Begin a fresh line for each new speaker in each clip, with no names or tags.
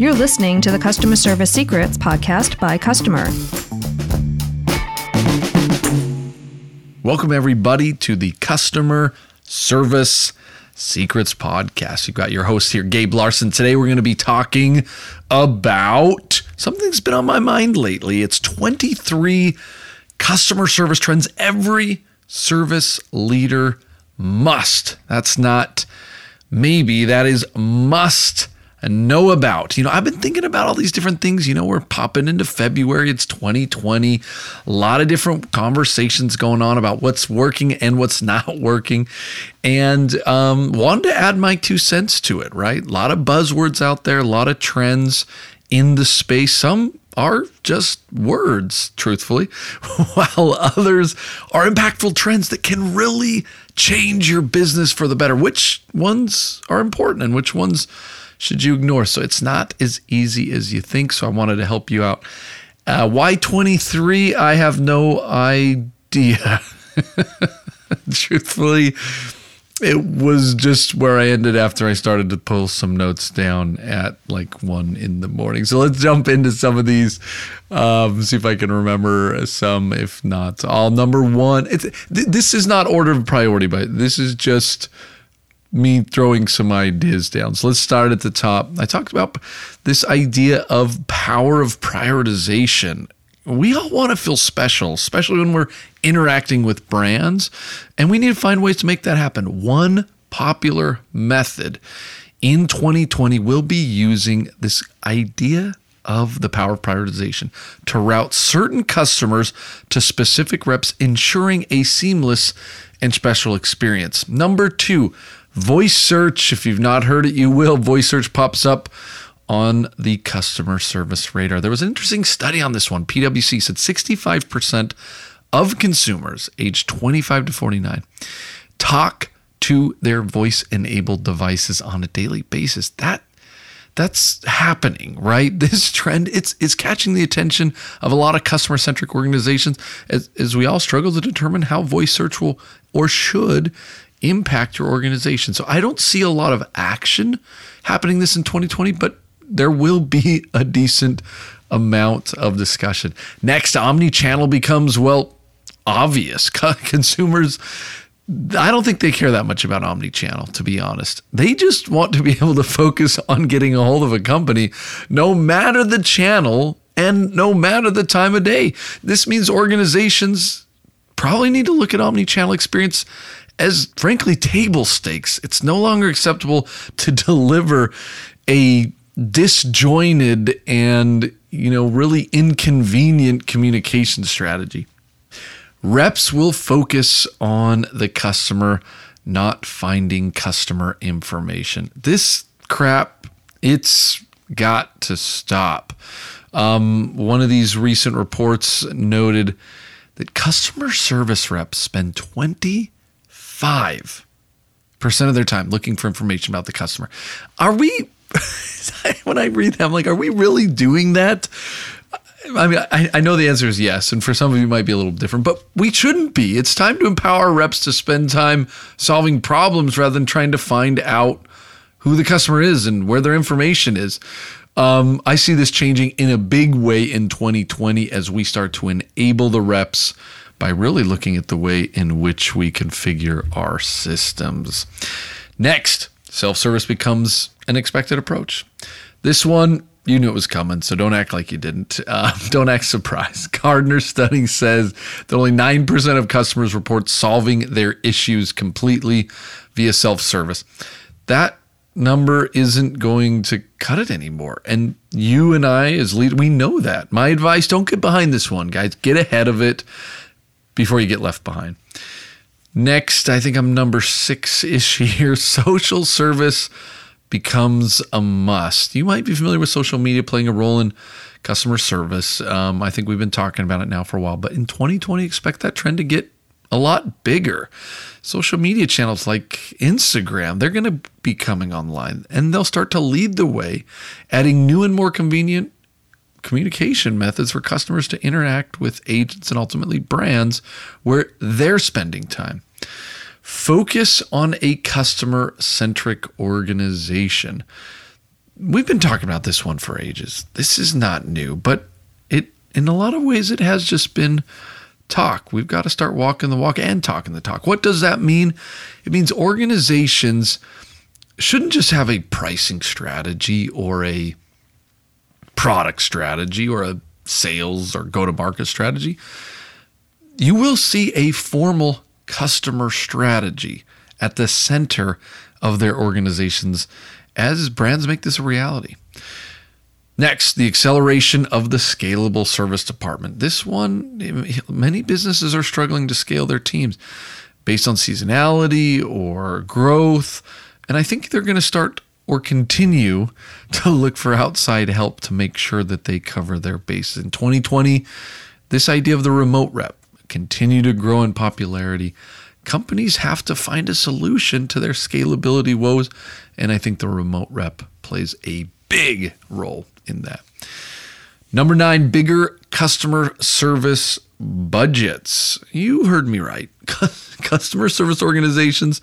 You're listening to the Customer Service Secrets podcast by Customer.
Welcome, everybody, to the Kustomer Service Secrets podcast. You've got your host here, Gabe Larson. Today, we're going to be talking about something that's been on my mind lately. It's 23 customer service trends every service leader must. That's not maybe, that is must know about. You know, I've been thinking about all these different things. You know, we're popping into February, it's 2020. A lot of different conversations going on about what's working and what's not working. And um, wanted to add my two cents to it, right? A lot of buzzwords out there, a lot of trends in the space. Some are just words, truthfully, while others are impactful trends that can really change your business for the better. Which ones are important and which ones should you ignore? So it's not as easy as you think. So I wanted to help you out. Uh, why 23? I have no idea. Truthfully, it was just where I ended after I started to pull some notes down at like one in the morning. So let's jump into some of these. Um, see if I can remember some. If not, all number one. Th- this is not order of priority, but this is just me throwing some ideas down. So let's start at the top. I talked about this idea of power of prioritization we all want to feel special, especially when we're interacting with brands, and we need to find ways to make that happen. One popular method in 2020 will be using this idea of the power of prioritization to route certain customers to specific reps, ensuring a seamless and special experience. Number two, voice search. If you've not heard it, you will. Voice search pops up on the customer service radar. There was an interesting study on this one. PwC said 65% of consumers aged 25 to 49 talk to their voice enabled devices on a daily basis. That that's happening, right? This trend it's it's catching the attention of a lot of customer centric organizations as, as we all struggle to determine how voice search will or should impact your organization. So I don't see a lot of action happening this in 2020, but there will be a decent amount of discussion. Next, omni-channel becomes well obvious. Consumers I don't think they care that much about omni-channel to be honest. They just want to be able to focus on getting a hold of a company no matter the channel and no matter the time of day. This means organizations probably need to look at omni-channel experience as frankly table stakes. It's no longer acceptable to deliver a disjointed and, you know, really inconvenient communication strategy. Reps will focus on the customer not finding customer information. This crap, it's got to stop. Um, one of these recent reports noted that customer service reps spend 20 5% of their time looking for information about the customer. Are we, when I read that, I'm like, are we really doing that? I mean, I, I, know the answer is yes, and for some of you might be a little different, but we shouldn't be. It's time to empower reps to spend time solving problems rather than trying to find out who the customer is and where their information is. Um, I see this changing in a big way in 2020 as we start to enable the reps by really looking at the way in which we configure our systems. Next, self service becomes an expected approach. This one, you knew it was coming, so don't act like you didn't. Uh, don't act surprised. Gartner study says that only 9% of customers report solving their issues completely via self service. That number isn't going to cut it anymore. And you and I, as lead, we know that. My advice don't get behind this one, guys. Get ahead of it before you get left behind. Next, I think I'm number six ish here social service becomes a must. You might be familiar with social media playing a role in customer service. Um, I think we've been talking about it now for a while, but in 2020, expect that trend to get a lot bigger. Social media channels like Instagram, they're going to be coming online and they'll start to lead the way, adding new and more convenient communication methods for customers to interact with agents and ultimately brands where they're spending time. Focus on a customer centric organization. we've been talking about this one for ages. This is not new, but it in a lot of ways it has just been talk. We've got to start walking the walk and talking the talk. What does that mean? It means organizations shouldn't just have a pricing strategy or a product strategy or a sales or go to market strategy. You will see a formal customer strategy at the center of their organizations as brands make this a reality. Next, the acceleration of the scalable service department. This one, many businesses are struggling to scale their teams based on seasonality or growth. And I think they're going to start or continue to look for outside help to make sure that they cover their bases. In 2020, this idea of the remote rep continue to grow in popularity. Companies have to find a solution to their scalability woes, and I think the remote rep plays a big role in that. Number nine, bigger customer service budgets. You heard me right. customer service organizations,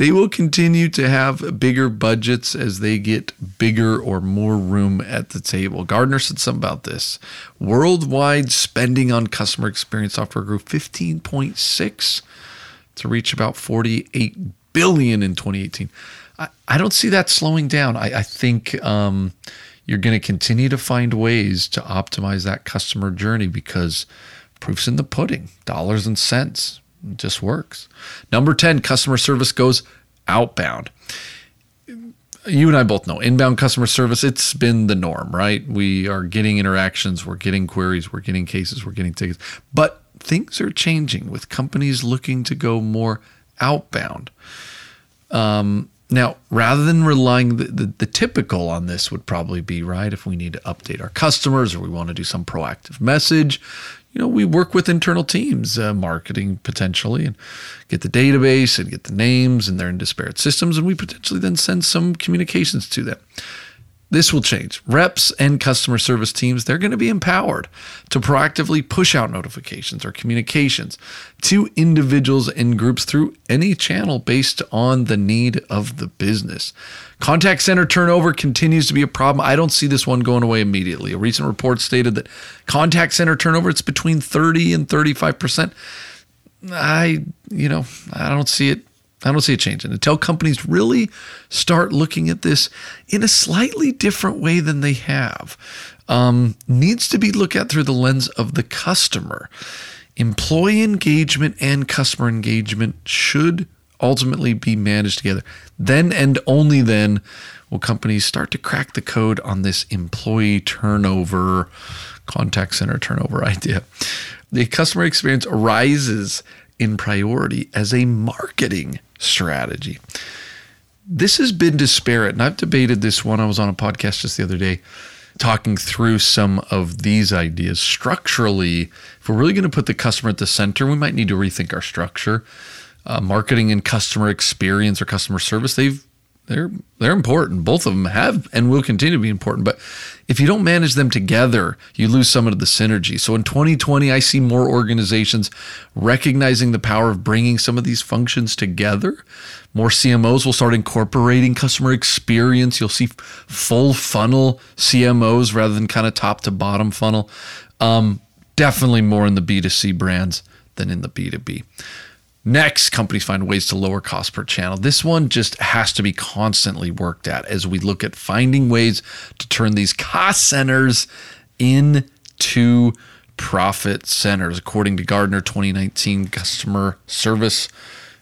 they will continue to have bigger budgets as they get bigger or more room at the table. Gartner said something about this. Worldwide spending on customer experience software grew 15.6 to reach about 48 billion in 2018. I, I don't see that slowing down. I, I think um, you're going to continue to find ways to optimize that customer journey because proof's in the pudding, dollars and cents. Just works. Number 10, customer service goes outbound. You and I both know inbound customer service, it's been the norm, right? We are getting interactions, we're getting queries, we're getting cases, we're getting tickets. But things are changing with companies looking to go more outbound. Um, now, rather than relying the, the, the, typical on this would probably be right if we need to update our customers or we want to do some proactive message, you know, we work with internal teams, uh, marketing potentially, and get the database and get the names, and they're in disparate systems, and we potentially then send some communications to them. This will change. Reps and customer service teams, they're going to be empowered to proactively push out notifications or communications to individuals and groups through any channel based on the need of the business. Contact center turnover continues to be a problem. I don't see this one going away immediately. A recent report stated that contact center turnover it's between 30 and 35%. I, you know, I don't see it I don't see it changing until companies really start looking at this in a slightly different way than they have. Um, needs to be looked at through the lens of the customer. Employee engagement and customer engagement should ultimately be managed together. Then and only then will companies start to crack the code on this employee turnover, contact center turnover idea. The customer experience arises in priority as a marketing strategy. This has been disparate, and I've debated this one. I was on a podcast just the other day talking through some of these ideas. Structurally, if we're really going to put the customer at the center, we might need to rethink our structure. Uh, marketing and customer experience or customer service, they've they're they're important. Both of them have and will continue to be important. But if you don't manage them together, you lose some of the synergy. So in 2020, I see more organizations recognizing the power of bringing some of these functions together. More CMOs will start incorporating customer experience. You'll see full funnel CMOs rather than kind of top to bottom funnel. Um, definitely more in the B2C brands than in the B2B. Next, companies find ways to lower cost per channel. This one just has to be constantly worked at as we look at finding ways to turn these cost centers into profit centers. According to Gartner 2019 customer service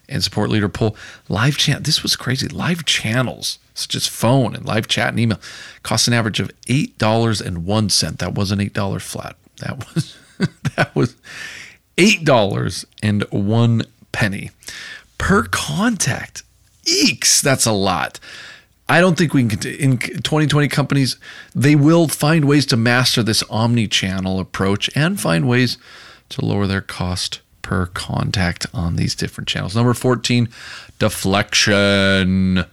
and support leader poll, live chat, this was crazy. Live channels, such as phone and live chat and email, cost an average of $8.01. That wasn't $8 flat. That was that was $8.01 penny per contact. Eeks, that's a lot. I don't think we can in 2020 companies they will find ways to master this omni-channel approach and find ways to lower their cost per contact on these different channels. Number 14, deflection.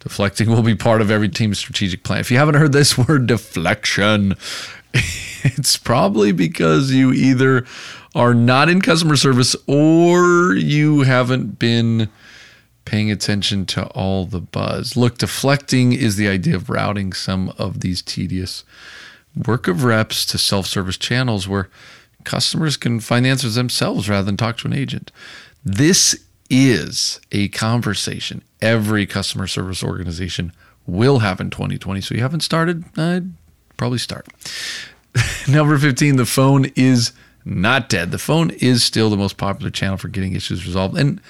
Deflecting will be part of every team's strategic plan. If you haven't heard this word deflection, it's probably because you either are not in customer service or you haven't been paying attention to all the buzz. Look, deflecting is the idea of routing some of these tedious work of reps to self service channels where customers can find answers themselves rather than talk to an agent. This is a conversation every customer service organization will have in 2020. So you haven't started, I'd probably start. Number 15, the phone is not dead. The phone is still the most popular channel for getting issues resolved. And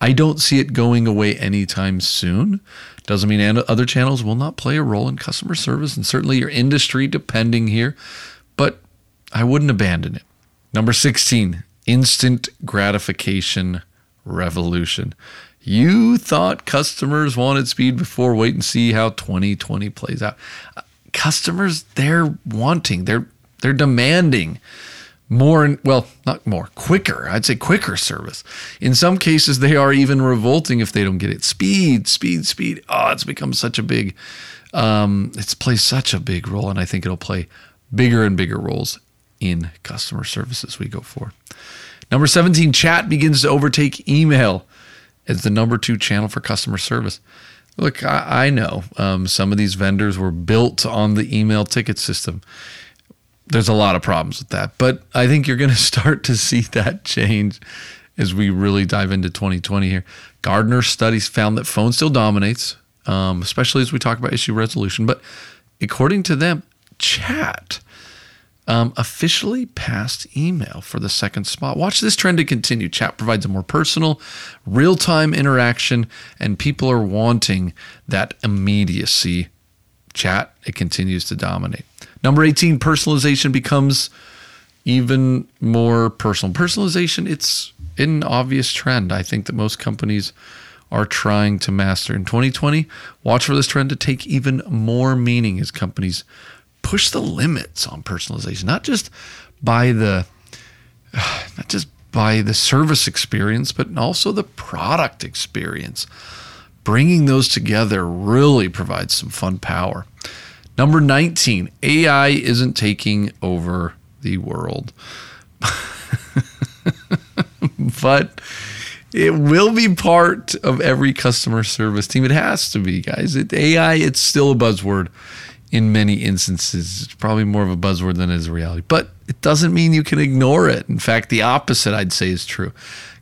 I don't see it going away anytime soon. Doesn't mean other channels will not play a role in customer service and certainly your industry depending here, but I wouldn't abandon it. Number 16, instant gratification revolution. You thought customers wanted speed before, wait and see how 2020 plays out. Customers, they're wanting, they're they're demanding more and well not more quicker. I'd say quicker service. In some cases they are even revolting if they don't get it. Speed speed speed. Oh it's become such a big um, it's plays such a big role and i think it'll play bigger and bigger roles in customer service as we go forward. Number 17 chat begins to overtake email as the number two channel for customer service. Look i, I know um, some of these vendors were built on the email ticket system there's a lot of problems with that. But I think you're going to start to see that change as we really dive into 2020 here. Gartner studies found that phone still dominates, um, especially as we talk about issue resolution. But according to them, chat um, officially passed email for the second spot. Watch this trend to continue. Chat provides a more personal, real time interaction, and people are wanting that immediacy. Chat, it continues to dominate. Number 18, personalization becomes even more personal. Personalization, it's an obvious trend. I think that most companies are trying to master. In 2020, watch for this trend to take even more meaning as companies push the limits on personalization, not just by the not just by the service experience, but also the product experience. Bringing those together really provides some fun power. Number 19, AI isn't taking over the world. but it will be part of every customer service team. It has to be, guys. It, AI, it's still a buzzword in many instances. It's probably more of a buzzword than it is a reality, but it doesn't mean you can ignore it. In fact, the opposite, I'd say, is true.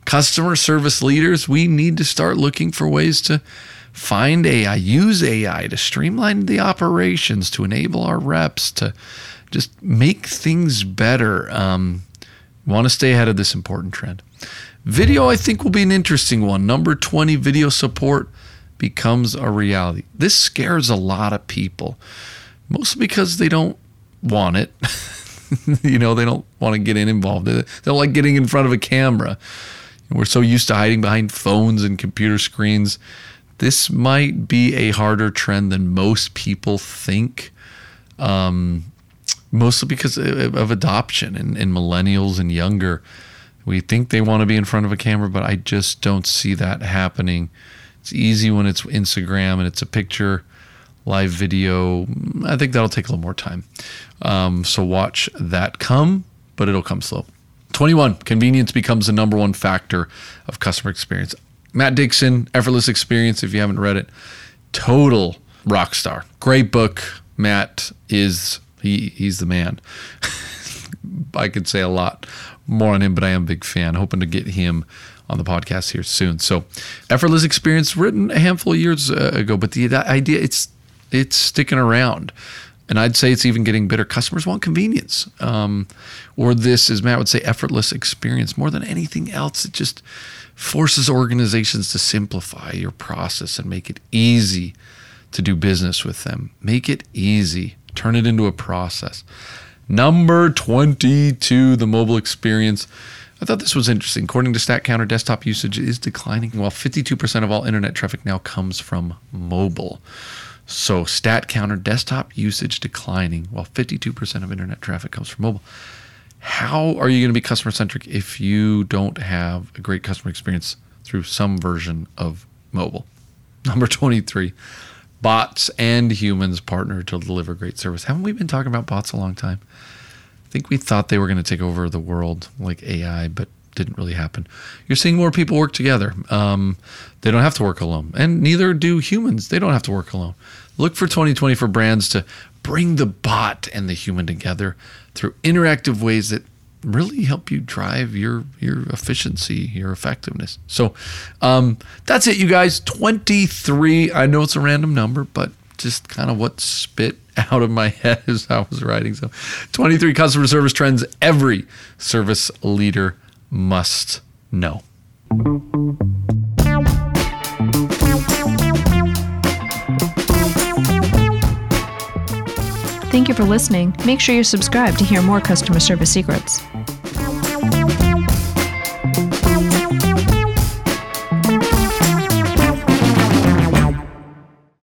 Customer service leaders, we need to start looking for ways to find AI, use AI to streamline the operations, to enable our reps to just make things better. Um, want to stay ahead of this important trend. Video, I think, will be an interesting one. Number 20, video support becomes a reality. This scares a lot of people, mostly because they don't want it. you know, they don't want to get in involved. They don't like getting in front of a camera. We're so used to hiding behind phones and computer screens this might be a harder trend than most people think. Um, mostly because of adoption and, and millennials and younger. We think they want to be in front of a camera, but I just don't see that happening. It's easy when it's Instagram and it's a picture, live video. I think that'll take a little more time. Um, so watch that come, but it'll come slow. 21, convenience becomes the number one factor of customer experience. Matt Dixon, Effortless Experience, if you haven't read it, total rock star. Great book. Matt is he he's the man. I could say a lot more on him, but I am a big fan. Hoping to get him on the podcast here soon. So, Effortless Experience, written a handful of years uh, ago, but the, idea it's it's sticking around, and I'd say it's even getting better. Customers want convenience, um, or this, as Matt would say, effortless experience more than anything else. It just forces organizations to simplify your process and make it easy to do business with them. Make it easy, turn it into a process. Number 22, the mobile experience. I thought this was interesting. According to StatCounter, desktop usage is declining, while 52% of all internet traffic now comes from mobile. So, StatCounter, desktop usage declining, while 52% of internet traffic comes from mobile how are you going to be customer centric if you don't have a great customer experience through some version of mobile? Number 23, bots and humans partner to deliver great service. Haven't we been talking about bots a long time? I think we thought they were going to take over the world like AI, but didn't really happen. You're seeing more people work together. Um, they don't have to work alone, and neither do humans. They don't have to work alone. Look for 2020 for brands to bring the bot and the human together through interactive ways that really help you drive your your efficiency, your effectiveness. So um, that's it, you guys. 23. I know it's a random number, but just kind of what spit out of my head as I was writing. So 23 customer service trends every service leader must know.
Thank you for listening. Make sure you subscribe to hear more customer service secrets.